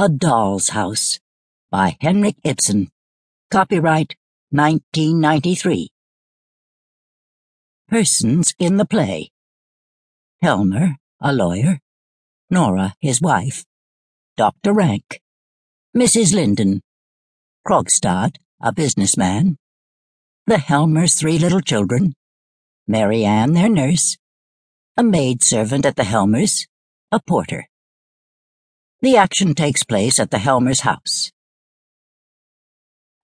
A Doll's House by Henrik Ibsen. Copyright 1993. Persons in the play. Helmer, a lawyer. Nora, his wife. Dr. Rank. Mrs. Linden. Krogstad, a businessman. The Helmers' three little children. Mary Ann, their nurse. A maid servant at the Helmers. A porter. The action takes place at the Helmer's house.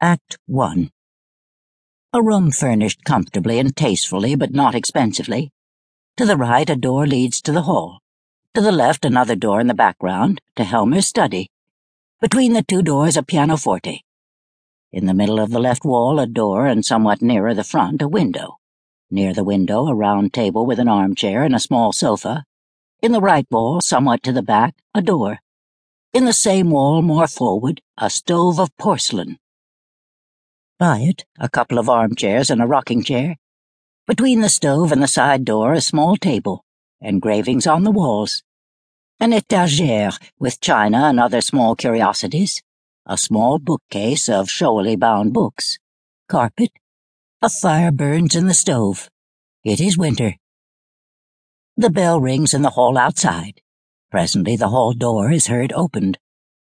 Act 1 A room furnished comfortably and tastefully, but not expensively. To the right, a door leads to the hall. To the left, another door in the background, to Helmer's study. Between the two doors, a pianoforte. In the middle of the left wall, a door, and somewhat nearer the front, a window. Near the window, a round table with an armchair and a small sofa. In the right wall, somewhat to the back, a door. In the same wall, more forward, a stove of porcelain. By it, a couple of armchairs and a rocking chair. Between the stove and the side door, a small table, engravings on the walls. An etagere with china and other small curiosities. A small bookcase of showily bound books. Carpet. A fire burns in the stove. It is winter. The bell rings in the hall outside. Presently the hall door is heard opened.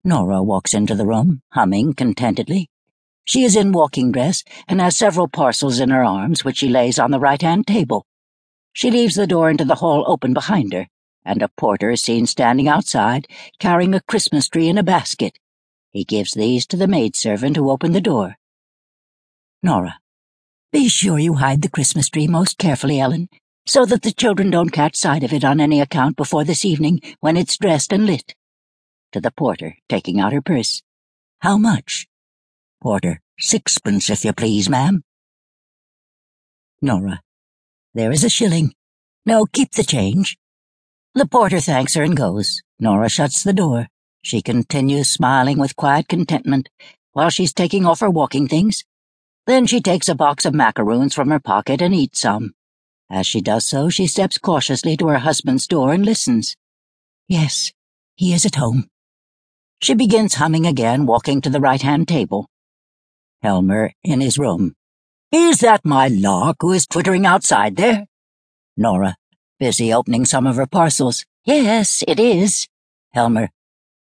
Nora walks into the room, humming contentedly. She is in walking dress and has several parcels in her arms, which she lays on the right-hand table. She leaves the door into the hall open behind her, and a porter is seen standing outside, carrying a Christmas tree in a basket. He gives these to the maidservant who opened the door. Nora. Be sure you hide the Christmas tree most carefully, Ellen so that the children don't catch sight of it on any account before this evening when it's dressed and lit. To the porter, taking out her purse. How much? Porter, sixpence, if you please, ma'am. Nora. There is a shilling. No, keep the change. The porter thanks her and goes. Nora shuts the door. She continues smiling with quiet contentment while she's taking off her walking things. Then she takes a box of macaroons from her pocket and eats some. As she does so, she steps cautiously to her husband's door and listens. Yes, he is at home. She begins humming again, walking to the right-hand table. Helmer in his room. Is that my lark who is twittering outside there? Nora, busy opening some of her parcels. Yes, it is. Helmer.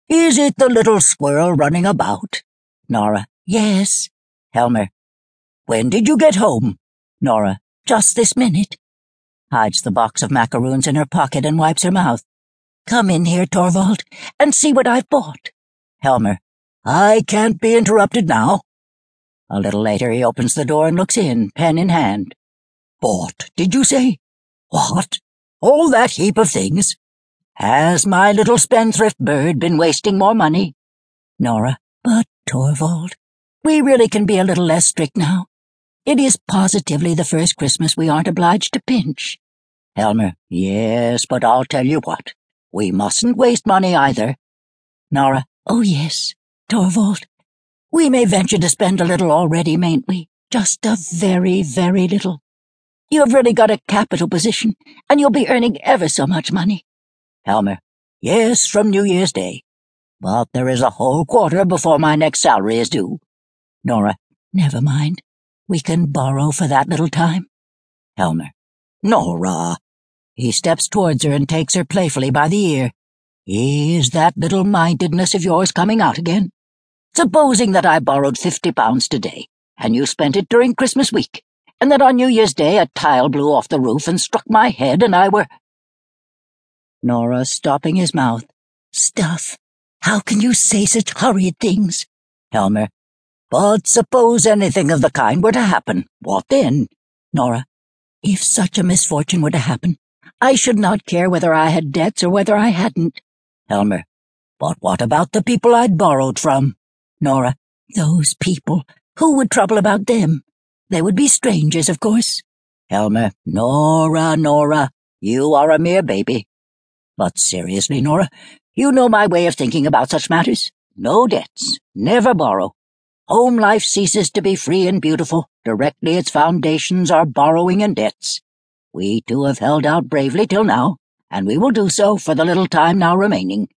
Is it the little squirrel running about? Nora. Yes. Helmer. When did you get home? Nora. Just this minute hides the box of macaroons in her pocket and wipes her mouth. Come in here, Torvald, and see what I've bought. Helmer. I can't be interrupted now. A little later he opens the door and looks in, pen in hand. Bought, did you say? What? All that heap of things? Has my little spendthrift bird been wasting more money? Nora. But, Torvald, we really can be a little less strict now. It is positively the first Christmas we aren't obliged to pinch. Helmer, yes, but I'll tell you what. We mustn't waste money either. Nora, oh yes. Torvald, we may venture to spend a little already, mayn't we? Just a very, very little. You have really got a capital position, and you'll be earning ever so much money. Helmer, yes, from New Year's Day. But there is a whole quarter before my next salary is due. Nora, never mind. We can borrow for that little time. Helmer. Nora. He steps towards her and takes her playfully by the ear. Is that little mindedness of yours coming out again? Supposing that I borrowed fifty pounds today, and you spent it during Christmas week, and that on New Year's Day a tile blew off the roof and struck my head and I were... Nora stopping his mouth. Stuff. How can you say such horrid things? Helmer. But suppose anything of the kind were to happen, what then? Nora, if such a misfortune were to happen, I should not care whether I had debts or whether I hadn't. Helmer, but what about the people I'd borrowed from? Nora, those people, who would trouble about them? They would be strangers, of course. Helmer, Nora, Nora, you are a mere baby. But seriously, Nora, you know my way of thinking about such matters. No debts, never borrow, Home life ceases to be free and beautiful directly its foundations are borrowing and debts. We two have held out bravely till now, and we will do so for the little time now remaining.